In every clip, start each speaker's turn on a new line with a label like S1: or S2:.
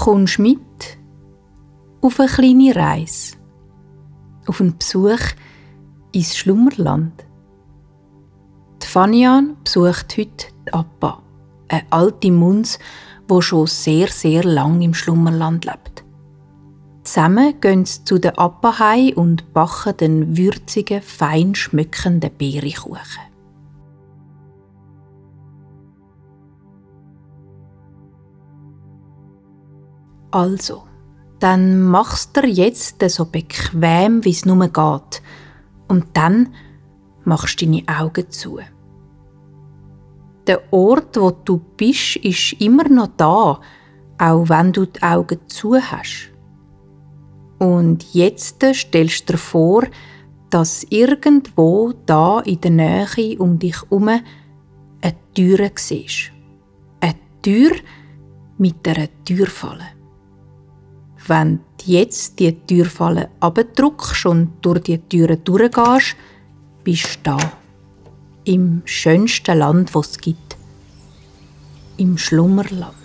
S1: kommst mit auf eine kleine Reise, auf einen Besuch ins Schlummerland. Die Fanian besucht heute die Appa, eine alte Munz, wo schon sehr, sehr lang im Schlummerland lebt. Zusammen gehen sie zu der Appa und backen den würzigen, fein schmückenden Beerikuchen. Also, dann machst du jetzt so bequem, wie es nur geht. Und dann machst du deine Augen zu. Der Ort, wo du bist, ist immer noch da, auch wenn du die Augen zu hast. Und jetzt stellst du dir vor, dass irgendwo da in der Nähe um dich herum eine Tür siehst. Eine Tür mit einer Türfalle. Wenn du jetzt die Türfalle abdruckst und durch die Türen durchgehst, bist du da. Im schönsten Land, das es gibt. Im Schlummerland.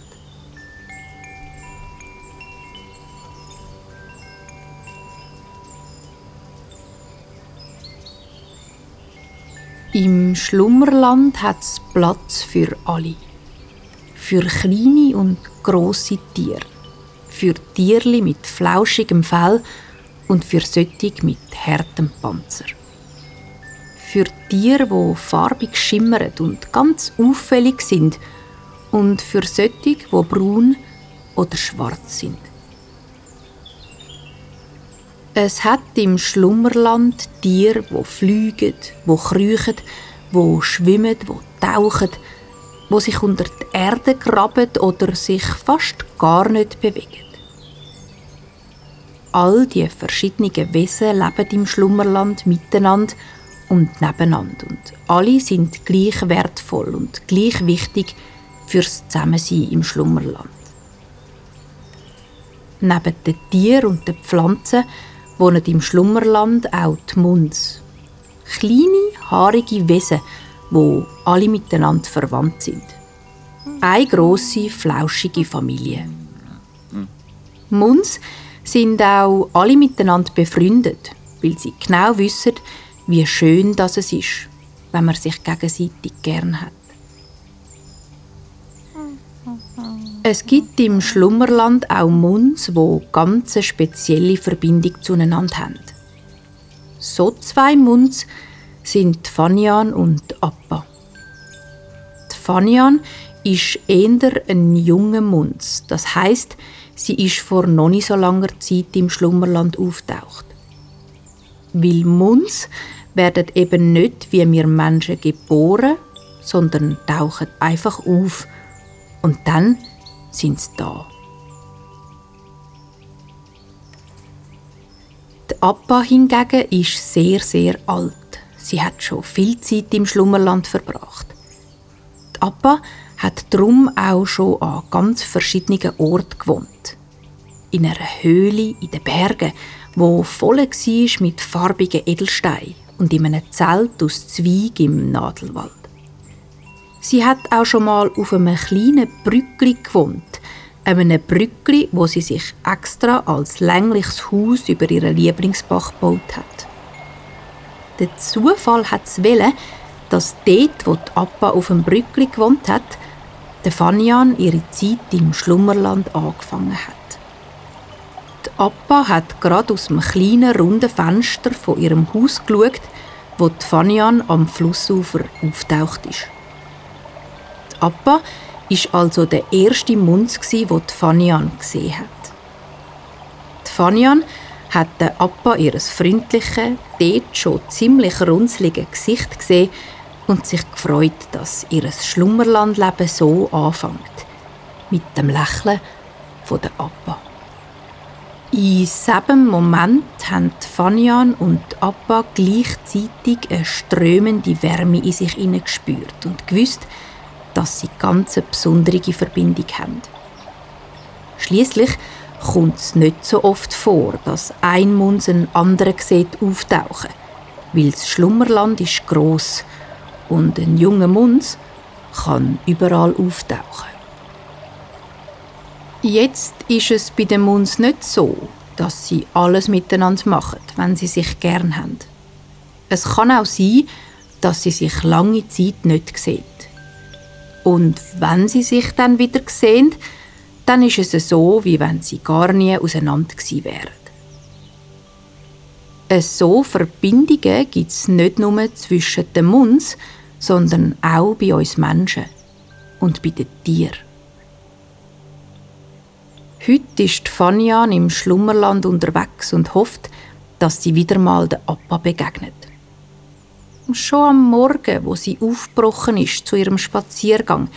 S1: Im Schlummerland hat es Platz für alle. Für kleine und grosse Tiere für Tierli mit flauschigem Fell und für solche mit hartem Panzer. Für Tiere, wo farbig schimmern und ganz auffällig sind und für solche, wo braun oder schwarz sind. Es hat im Schlummerland Tiere, wo fliegen, wo kriechen, wo schwimmen, wo tauchen, wo sich unter die Erde graben oder sich fast gar nicht bewegen all die verschiedenen Wesen leben im Schlummerland miteinander und nebeneinander. Und alle sind gleich wertvoll und gleich wichtig fürs Zusammensein im Schlummerland. Neben den Tieren und den Pflanzen wohnen im Schlummerland auch die Munds. Kleine, haarige Wesen, wo alle miteinander verwandt sind. Eine grosse, flauschige Familie. Munds sind auch alle miteinander befreundet, weil sie genau wissen, wie schön das es ist, wenn man sich gegenseitig gern hat. Es gibt im Schlummerland auch Munds, wo ganz spezielle Verbindung zueinander haben. So zwei Munds sind Fanian und Appa. Die Fanian ist eher ein junger Munds, das heißt, Sie ist vor noch nicht so langer Zeit im Schlummerland auftaucht. Weil Muns werden eben nicht wie wir Menschen geboren, sondern tauchen einfach auf und dann sind sie da. Die Appa hingegen ist sehr, sehr alt. Sie hat schon viel Zeit im Schlummerland verbracht. Die Appa hat drum auch schon an ganz verschiedenen Orten gewohnt. In einer Höhle in den Bergen, wo voll war mit farbigen Edelsteinen und in einem Zelt aus Zweig im Nadelwald. Sie hat auch schon mal auf einem kleinen Brückli gewohnt, einem Brückli, wo sie sich extra als längliches Haus über ihren Lieblingsbach gebaut hat. Der Zufall hat es wollen, dass dort, wo die Appa auf dem Brückli gewohnt hat, der Fanian ihre Zeit im Schlummerland angefangen hat. Die Appa hat gerade aus dem kleinen runden Fenster von ihrem Haus geschaut, wo die Fanian am Flussufer auftaucht ist. Die Appa ist also der erste Munz, den die Fanian gesehen hat. Die Fanian hat der Appa ihres freundlichen, dort schon ziemlich runzlige Gesicht gesehen und sich gefreut, dass ihr Schlummerlandleben so anfängt. Mit dem Lächeln von der Appa. In selben Moment haben Fanian und Appa gleichzeitig eine strömende Wärme in sich gespürt und gewusst, dass sie ganz eine besondere Verbindung haben. Schließlich kommt es nicht so oft vor, dass ein Mund einen anderen sieht auftauchen, weil das Schlummerland ist gross und ein junger Munz kann überall auftauchen. Jetzt ist es bei den Muns nicht so, dass sie alles miteinander machen, wenn sie sich gern haben. Es kann auch sein, dass sie sich lange Zeit nicht sehen. Und wenn sie sich dann wieder sehen, dann ist es so, wie wenn sie gar nie auseinander gewesen wären. So Verbindungen gibt es nicht nur zwischen den Muns, sondern auch bei uns Menschen und bei den Tieren. Heute ist Fanian im Schlummerland unterwegs und hofft, dass sie wieder mal der Appa begegnet. Schon am Morgen, wo sie aufgebrochen ist zu ihrem Spaziergang,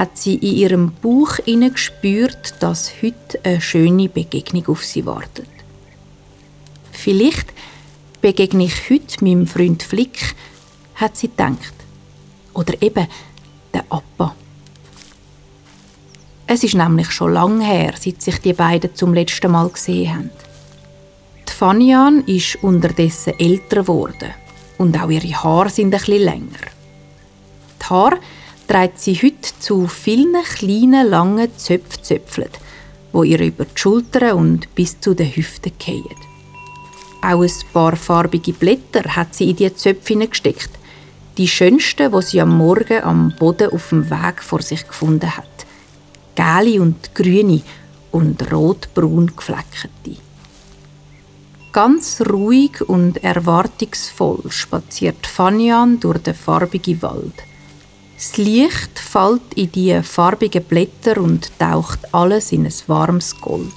S1: hat sie in ihrem Bauch gespürt, dass heute eine schöne Begegnung auf sie wartet. Vielleicht begegne ich heute meinem Freund Flick, hat sie gedacht. Oder eben der Appa. Es ist nämlich schon lange her, seit sich die beiden zum letzten Mal gesehen haben. Die Fanian ist unterdessen älter geworden und auch ihre Haare sind ein bisschen länger. Die Haare trägt sie heute zu vielen kleinen, langen Zöpfzöpfeln, wo ihr über die Schultern und bis zu den Hüften gehen. Auch ein paar farbige Blätter hat sie in die Zöpfe gesteckt. Die schönsten, die sie am Morgen am Boden auf dem Weg vor sich gefunden hat. Gelbe und grüne und rot-braun gefleckte. Ganz ruhig und erwartungsvoll spaziert Fanian durch den farbigen Wald. Das Licht fällt in die farbigen Blätter und taucht alles in ein warmes Gold.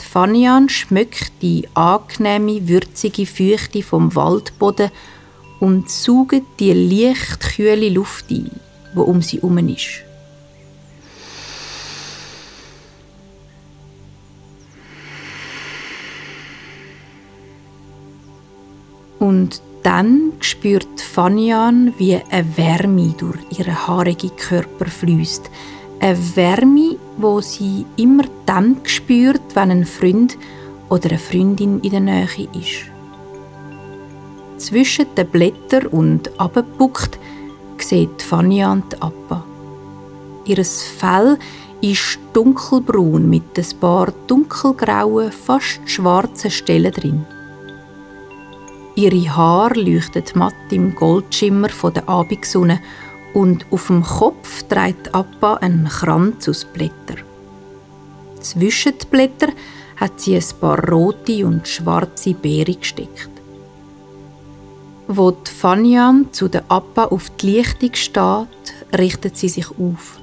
S1: Die Fanian schmeckt die angenehme, würzige Feuchte vom Waldboden und saugt die leicht kühle Luft ein, wo um sie herum ist. Und dann spürt Fanian, wie eine Wärme durch ihren haarigen Körper fließt. Eine Wärme, wo sie immer dann spürt, wenn ein Freund oder eine Freundin in der Nähe ist. Zwischen den Blättern und abgebuckt sieht Fanian die Appa. Ihr Fell ist dunkelbraun mit ein paar dunkelgrauen, fast schwarzen Stellen drin. Ihre Haare leuchten matt im Goldschimmer der Abendsonne und auf dem Kopf trägt Appa einen Kranz aus Blättern. Zwischen die Blätter hat sie ein paar rote und schwarze Beeren gesteckt. Wo die Fanian zu der Appa auf die Lichtung steht, richtet sie sich auf.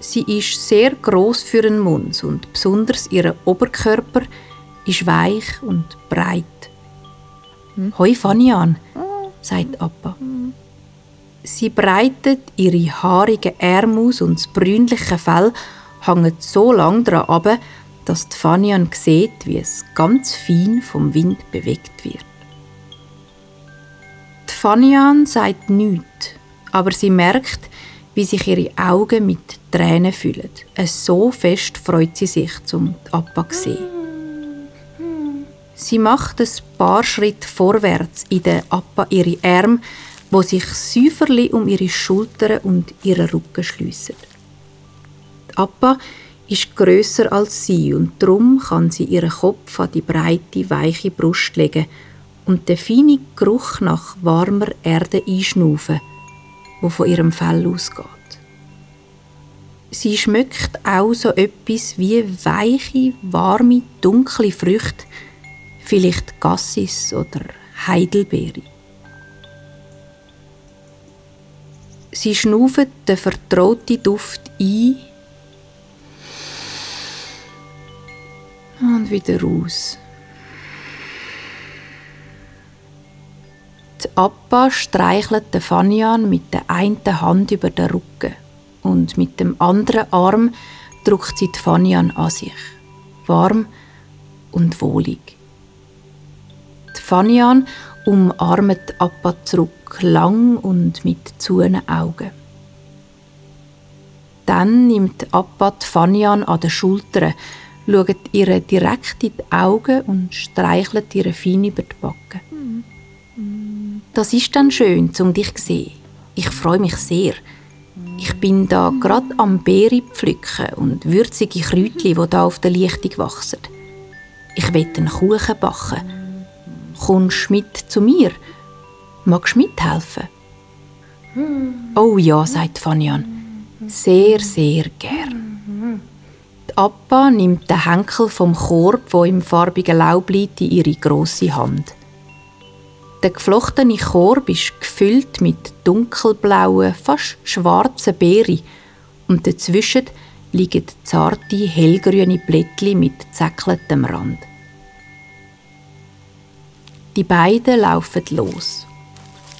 S1: Sie ist sehr groß für einen Mund und besonders ihr Oberkörper ist weich und breit. Hm? Hoi Fanian, sagt Appa. Sie breitet ihre haarigen Arme aus und das brünliche Fell hängt so lang daran ab, dass die Fanian sieht, wie es ganz fein vom Wind bewegt wird. Die Fanian sagt nichts, aber sie merkt, wie sich ihre Augen mit Tränen füllen. So fest freut sie sich, zum Appa zu sehen. Sie macht ein paar Schritte vorwärts in den Appa ihre Arme, wo sich säuferli um ihre Schultern und ihren Rücken schliessen. Die Appa ist grösser als sie und darum kann sie ihren Kopf an die breite, weiche Brust legen und den feinen Geruch nach warmer Erde einschnaufen, wo von ihrem Fell ausgeht. Sie schmeckt auch so etwas wie weiche, warme, dunkle Früchte, vielleicht Gassis oder Heidelbeere. Sie schnaufen den vertrauten Duft ein und wieder raus. Die Appa streichelt den Fanian mit der einen Hand über den Rücken und mit dem anderen Arm drückt sie die Fanian an sich. Warm und wohlig. Fanian umarmt Appa zurück, lang und mit zuenen Augen. Dann nimmt Appa Fanian an den Schultern, schaut ihr direkt in die Augen und streichelt ihr fein über die Backen. Das ist dann schön, um dich zu sehen. Ich freue mich sehr. Ich bin da gerade am Beere pflücken und würzige Kräutchen, die da auf der Lichtung wachsen. Ich will einen Kuchen backen. Kommst mit zu mir? Magst du mithelfen? Oh ja, sagt Fanyan. Sehr, sehr gern. Die Appa nimmt den Henkel vom Korb, wo im farbigen Laub liegt, in ihre große Hand. Der geflochtene Korb ist gefüllt mit dunkelblauen, fast schwarzen Beeren und dazwischen liegen zarte, hellgrüne Blättchen mit zäckeltem Rand. Die beiden laufen los.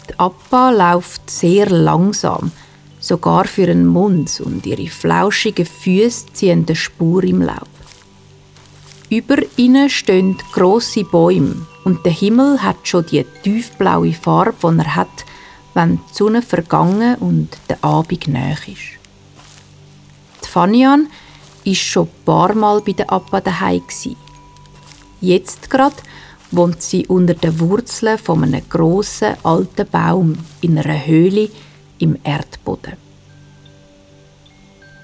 S1: Die Appa läuft sehr langsam, sogar für einen Mund, und ihre flauschigen Füße ziehen eine Spur im Laub. Über ihnen stehen grosse Bäume und der Himmel hat schon die tiefblaue Farbe, die er hat, wenn die Sonne vergangen und der Abend näher ist. Die Fanian war schon ein paar Mal bei der Appa daheim. Jetzt gerade wohnt sie unter den Wurzeln von einem grossen alten Baum in einer Höhle im Erdboden.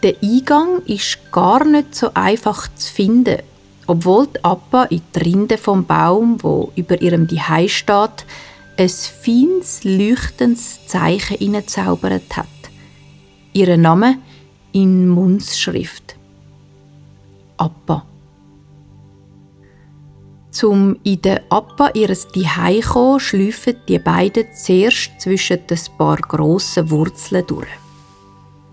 S1: Der Eingang ist gar nicht so einfach zu finden, obwohl die Appa in die Rinde vom Baum, wo über ihrem Dihei steht, ein feines, leuchtendes Zeichen hineingezaubert hat. Ihr Name in Mundsschrift. Appa. Zum in der Appa ihres Dihei kommen, schleifen die beiden zuerst zwischen ein paar grossen Wurzeln durch.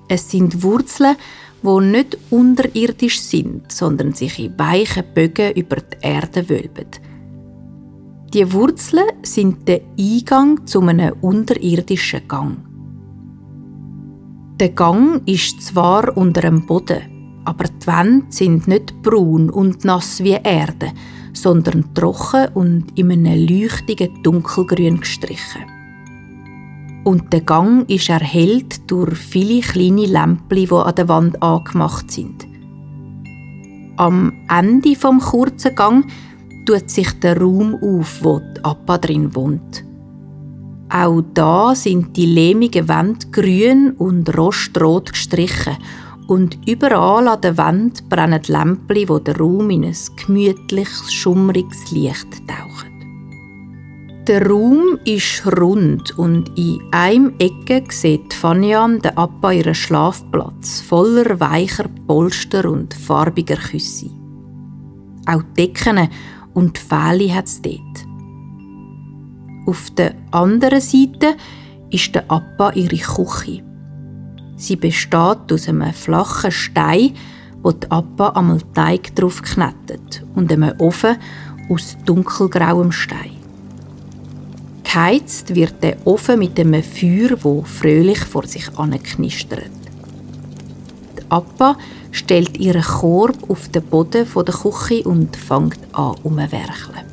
S1: Es sind Wurzeln, die nicht unterirdisch sind, sondern sich in weichen Bögen über die Erde wölben. Die Wurzeln sind der Eingang zu einem unterirdischen Gang. Der Gang ist zwar unter dem Boden, aber die Wände sind nicht braun und nass wie Erde, sondern trocken und in einem leuchtigen Dunkelgrün gestrichen. Und der Gang ist erhellt durch viele kleine Lämpchen, die an der Wand angemacht sind. Am Ende vom kurzen Gang tut sich der Raum auf, wo die Appa drin wohnt. Auch da sind die lehmigen Wände grün und rostrot gestrichen und überall an der Wand brennen Lämpchen, die den Raum in ein gemütliches, schummriges Licht tauchen. Der Raum ist rund und in einem Ecke sieht Fanyan den Appa ihren Schlafplatz voller weicher Polster und farbiger Küsse. Auch Decken und Pfähle hat es dort. Auf der anderen Seite ist der Appa ihre Küche. Sie besteht aus einem flachen Stein, wo die Appa einmal Teig drauf knettet und einem Ofen aus dunkelgrauem Stein. Geheizt wird der Ofen mit einem Feuer, wo fröhlich vor sich anknistert. Die Appa stellt ihren Korb auf den Boden der Küche und fängt an umwerkeln.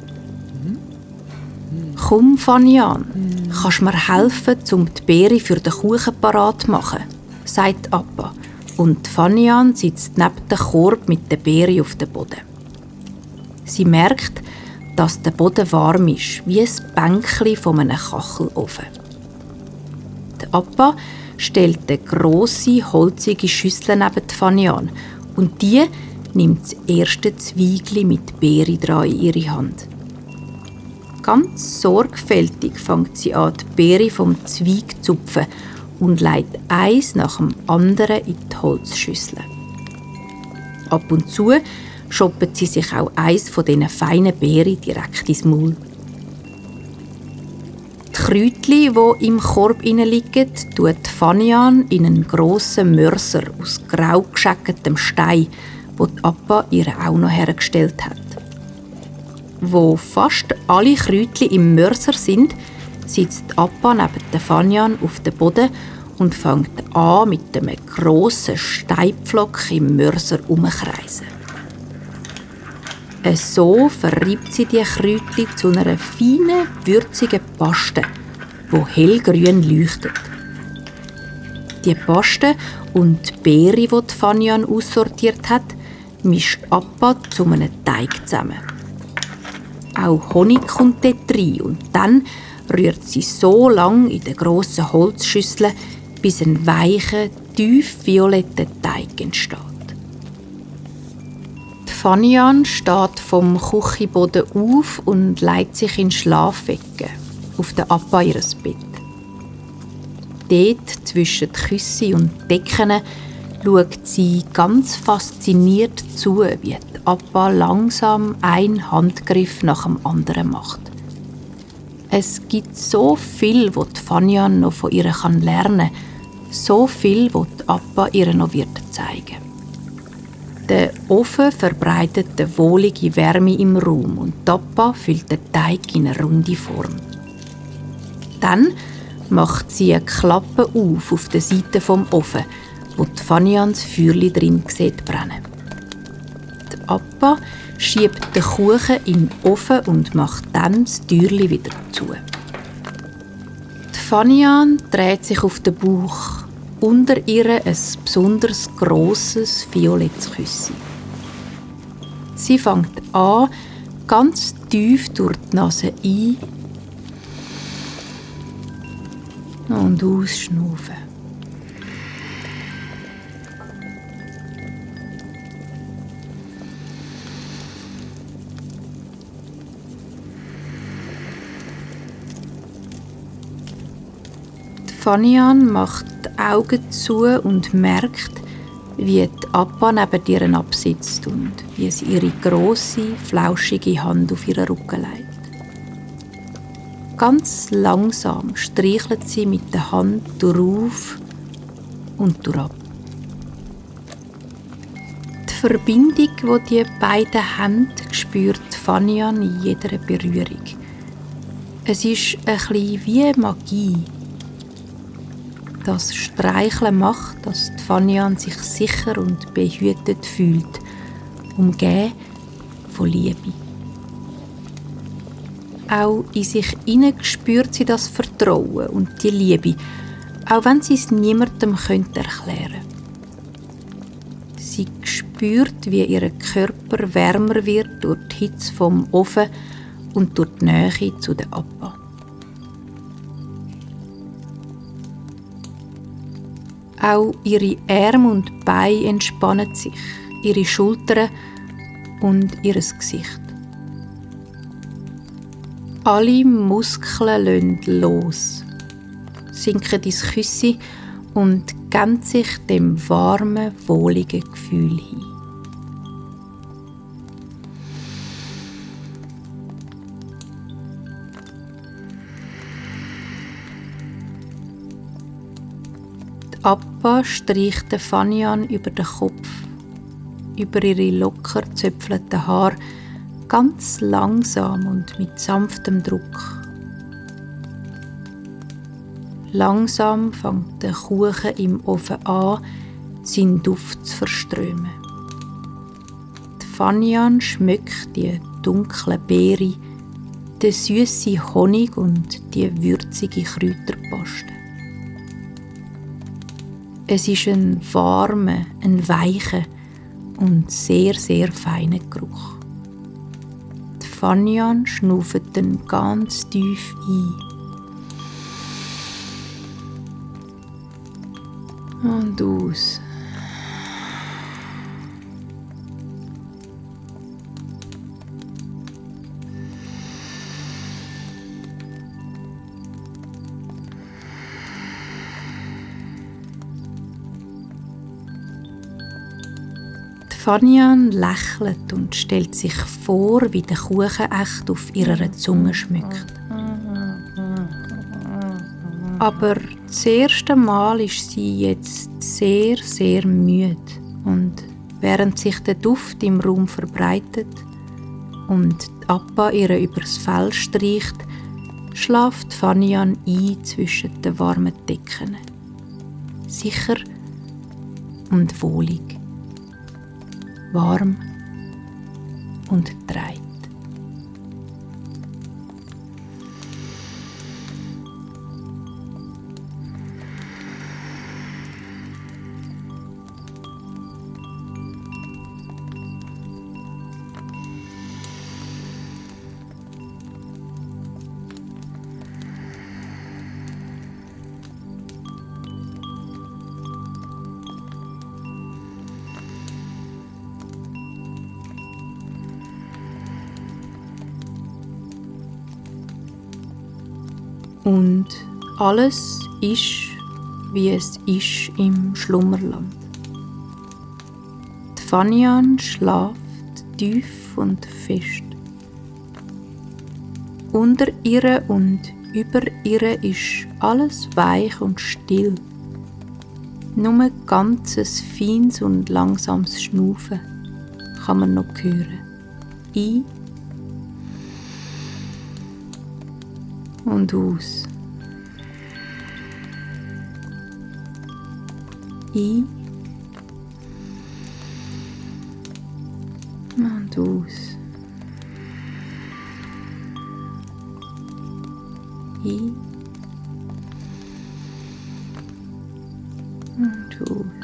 S1: Komm, Fanian, kannst mir helfen, um die Beere für den Kuchen parat zu machen, sagt Appa. Und Fanian sitzt neben dem Korb mit der Beere auf dem Boden. Sie merkt, dass der Boden warm ist, wie ein Bänkchen von einem Kachelofen. Die Appa stellt eine grosse, holzige Schüssel neben Pfanne an und die nimmt das erste Zweigli mit Beere dran in ihre Hand. Ganz sorgfältig fängt sie an, die Beere vom Zweig zu zupfen und legt eins nach dem anderen in die Holzschüssel. Ab und zu shoppen sie sich auch eins von diesen feinen Beeren direkt ins Maul. Die Kräutchen, die im Korb liegen, tut Fanian in einen grossen Mörser aus grau geschäcktem Stein, wo die Appa ihr auch noch hergestellt hat. Wo fast alle Kräutchen im Mörser sind, sitzt Appa neben der Fanian auf dem Boden und fängt an, mit einem grossen Steinpflock im Mörser umzukreisen. So verreibt sie die Kräutchen zu einer feinen, würzigen Paste, wo hellgrün leuchtet. Die Paste und die Beere, die, die Fanian aussortiert hat, mischt Appa zu einem Teig zusammen. Auch Honig kommt dort rein und dann rührt sie so lange in der grossen Holzschüssel, bis ein weicher, tief violetter Teig entsteht. Die Fanian steht vom Küchenboden auf und legt sich in Schlafecke auf den Appa ihres Bett. Dort, zwischen Küsse und Decken, schaut sie ganz fasziniert zu, wie Appa langsam einen Handgriff nach dem anderen macht. Es gibt so viel, was Fania noch von ihr lernen kann, so viel, was die Appa ihr noch wird zeigen. Der Ofen verbreitet eine wohlige Wärme im Raum und die Appa füllt den Teig in eine runde Form. Dann macht sie eine Klappe auf auf der Seite vom Ofen, wo die Fanians Feuerli drin sieht brennen. Die Appa schiebt den Kuchen in den Ofen und macht dann das Türli wieder zu. Die Fanian dreht sich auf den Bauch. Unter ihr ein besonders grosses violettes Küssi. Sie fängt an, ganz tief durch die Nase ein und ausschnaufen. Fanian macht die Augen zu und merkt, wie die Appa neben ihr absitzt und wie sie ihre große, flauschige Hand auf ihren Rücken legt. Ganz langsam streichelt sie mit der Hand darauf und durchab. Die Verbindung, die die beiden haben, spürt Fanian in jeder Berührung. Es ist ein bisschen wie Magie das Streicheln macht, dass Fanian sich sicher und behütet fühlt, umgeben von Liebe. Auch in sich innen spürt sie das Vertrauen und die Liebe, auch wenn sie es niemandem könnte erklären. Sie spürt, wie ihr Körper wärmer wird durch die Hitze vom Ofen und durch die Nähe zu der Abba. Auch ihre Arme und Beine entspannen sich, ihre Schultern und ihr Gesicht. Alle Muskeln lösen los, sinken ins Küsse und geben sich dem warmen, wohligen Gefühl hin. Appa streicht Fanian über den Kopf, über ihre locker zöpfelten Haare, ganz langsam und mit sanftem Druck. Langsam fängt der Kuchen im Ofen an, seinen Duft zu verströmen. Die Fanian schmeckt die dunkle Beere, den süßen Honig und die würzige Kräuterpaste. Es ist ein warmer, ein weicher und sehr, sehr feiner Geruch. Die Fanian schnauft dann ganz tief ein. Und aus. Fanian lächelt und stellt sich vor, wie der Kuchen echt auf ihrer Zunge schmeckt. Aber das erste Mal ist sie jetzt sehr, sehr müde und während sich der Duft im Raum verbreitet und Appa ihr übers Fell streicht, schlaft Fanian ein zwischen den warmen Decken. Sicher und wohlig warm und dreit. Und alles ist, wie es ist im Schlummerland. Die Fanian schlaft tief und fest. Unter ihr und über ihr ist alles weich und still. Nur ganzes feines und langsames Schnaufen kann man noch hören. Ein und aus. Ein und aus. Ein und aus.